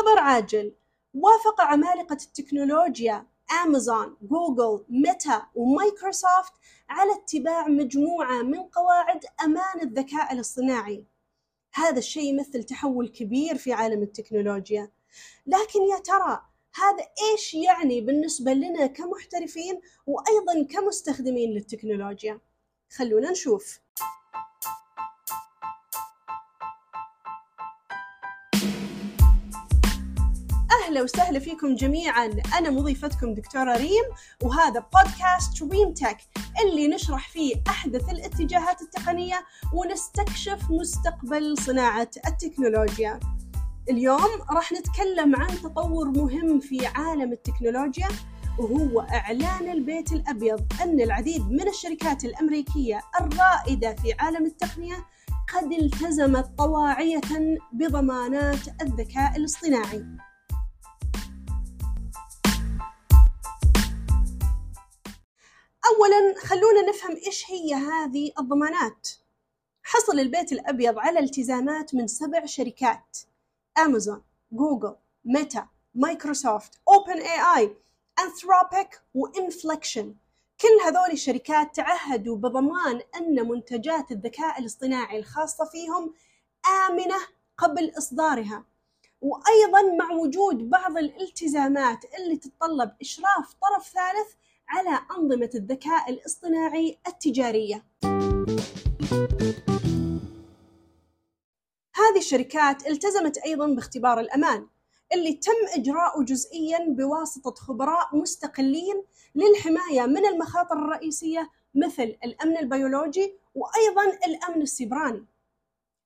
خبر عاجل. وافق عمالقة التكنولوجيا أمازون، جوجل، ميتا ومايكروسوفت على اتباع مجموعة من قواعد أمان الذكاء الاصطناعي. هذا الشيء يمثل تحول كبير في عالم التكنولوجيا. لكن يا ترى هذا إيش يعني بالنسبة لنا كمحترفين وأيضا كمستخدمين للتكنولوجيا؟ خلونا نشوف. أهلا وسهلا فيكم جميعا. أنا مضيفتكم دكتورة ريم وهذا بودكاست ريم تك اللي نشرح فيه أحدث الاتجاهات التقنية ونستكشف مستقبل صناعة التكنولوجيا. اليوم راح نتكلم عن تطور مهم في عالم التكنولوجيا وهو إعلان البيت الأبيض أن العديد من الشركات الأمريكية الرائدة في عالم التقنية قد التزمت طواعية بضمانات الذكاء الاصطناعي. أولا خلونا نفهم إيش هي هذه الضمانات. حصل البيت الأبيض على التزامات من سبع شركات. أمازون جوجل ميتا مايكروسوفت OpenAI أنثروبيك وإنفليكشن كل هذول الشركات تعهدوا بضمان أن منتجات الذكاء الاصطناعي الخاصة فيهم آمنة قبل إصدارها. وأيضا مع وجود بعض الالتزامات اللي تتطلب إشراف طرف ثالث على أنظمة الذكاء الاصطناعي التجارية. هذه الشركات التزمت أيضا باختبار الأمان اللي تم إجراؤه جزئيا بواسطة خبراء مستقلين للحماية من المخاطر الرئيسية مثل الأمن البيولوجي وأيضا الأمن السيبراني.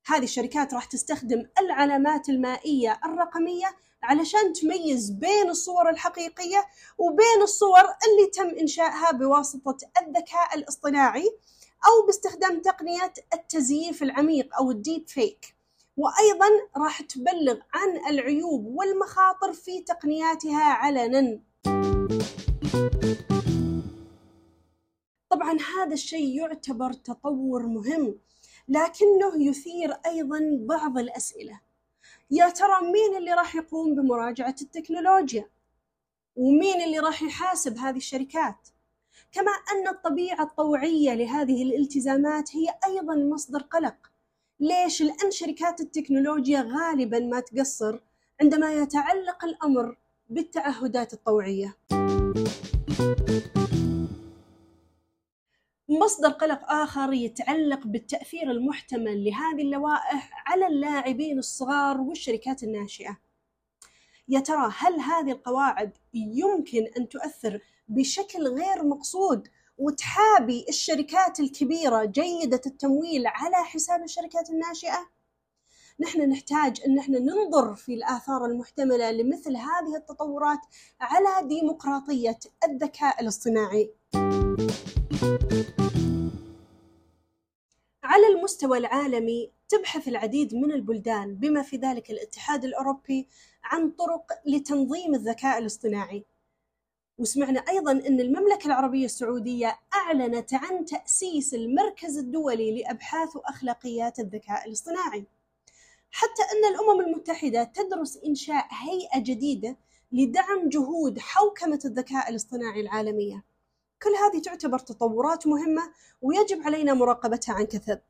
هذه الشركات راح تستخدم العلامات المائية الرقمية علشان تميز بين الصور الحقيقية وبين الصور اللي تم إنشائها بواسطة الذكاء الاصطناعي أو باستخدام تقنية التزييف العميق أو الديب فيك. وأيضا راح تبلغ عن العيوب والمخاطر في تقنياتها علنا. طبعا هذا الشيء يعتبر تطور مهم لكنه يثير أيضا بعض الأسئلة. يا ترى مين اللي راح يقوم بمراجعة التكنولوجيا؟ ومين اللي راح يحاسب هذه الشركات؟ كما أن الطبيعة الطوعية لهذه الالتزامات هي أيضا مصدر قلق. ليش؟ لأن شركات التكنولوجيا غالبا ما تقصر عندما يتعلق الأمر بالتعهدات الطوعية؟ مصدر قلق آخر يتعلق بالتأثير المحتمل لهذه اللوائح على اللاعبين الصغار والشركات الناشئة. يا ترى هل هذه القواعد يمكن أن تؤثر بشكل غير مقصود وتحابي الشركات الكبيرة جيدة التمويل على حساب الشركات الناشئة؟ نحن نحتاج أن نحن ننظر في الآثار المحتملة لمثل هذه التطورات على ديمقراطية الذكاء الاصطناعي. المستوى العالمي تبحث العديد من البلدان بما في ذلك الاتحاد الأوروبي عن طرق لتنظيم الذكاء الاصطناعي. وسمعنا أيضا إن المملكة العربية السعودية أعلنت عن تأسيس المركز الدولي لأبحاث وأخلاقيات الذكاء الاصطناعي. حتى إن الأمم المتحدة تدرس إنشاء هيئة جديدة لدعم جهود حوكمة الذكاء الاصطناعي العالمية. كل هذه تعتبر تطورات مهمة ويجب علينا مراقبتها عن كثب.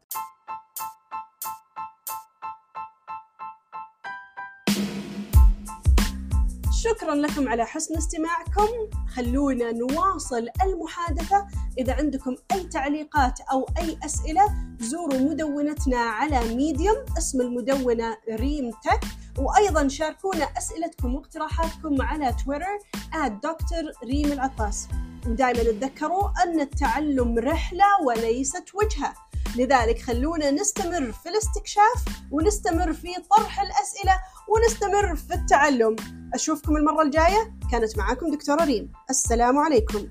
شكرا لكم على حسن استماعكم. خلونا نواصل المحادثة. إذا عندكم أي تعليقات أو أي أسئلة زوروا مدونتنا على ميديوم اسم المدونة ريم تك. وأيضا شاركونا أسئلتكم واقتراحاتكم على تويتر دكتور ريم العطاس ودائما تذكروا أن التعلم رحلة وليست وجهة. لذلك خلونا نستمر في الاستكشاف ونستمر في طرح الأسئلة ونستمر في التعلم. أشوفكم المرة الجاية. كانت معاكم دكتورة ريم. السلام عليكم.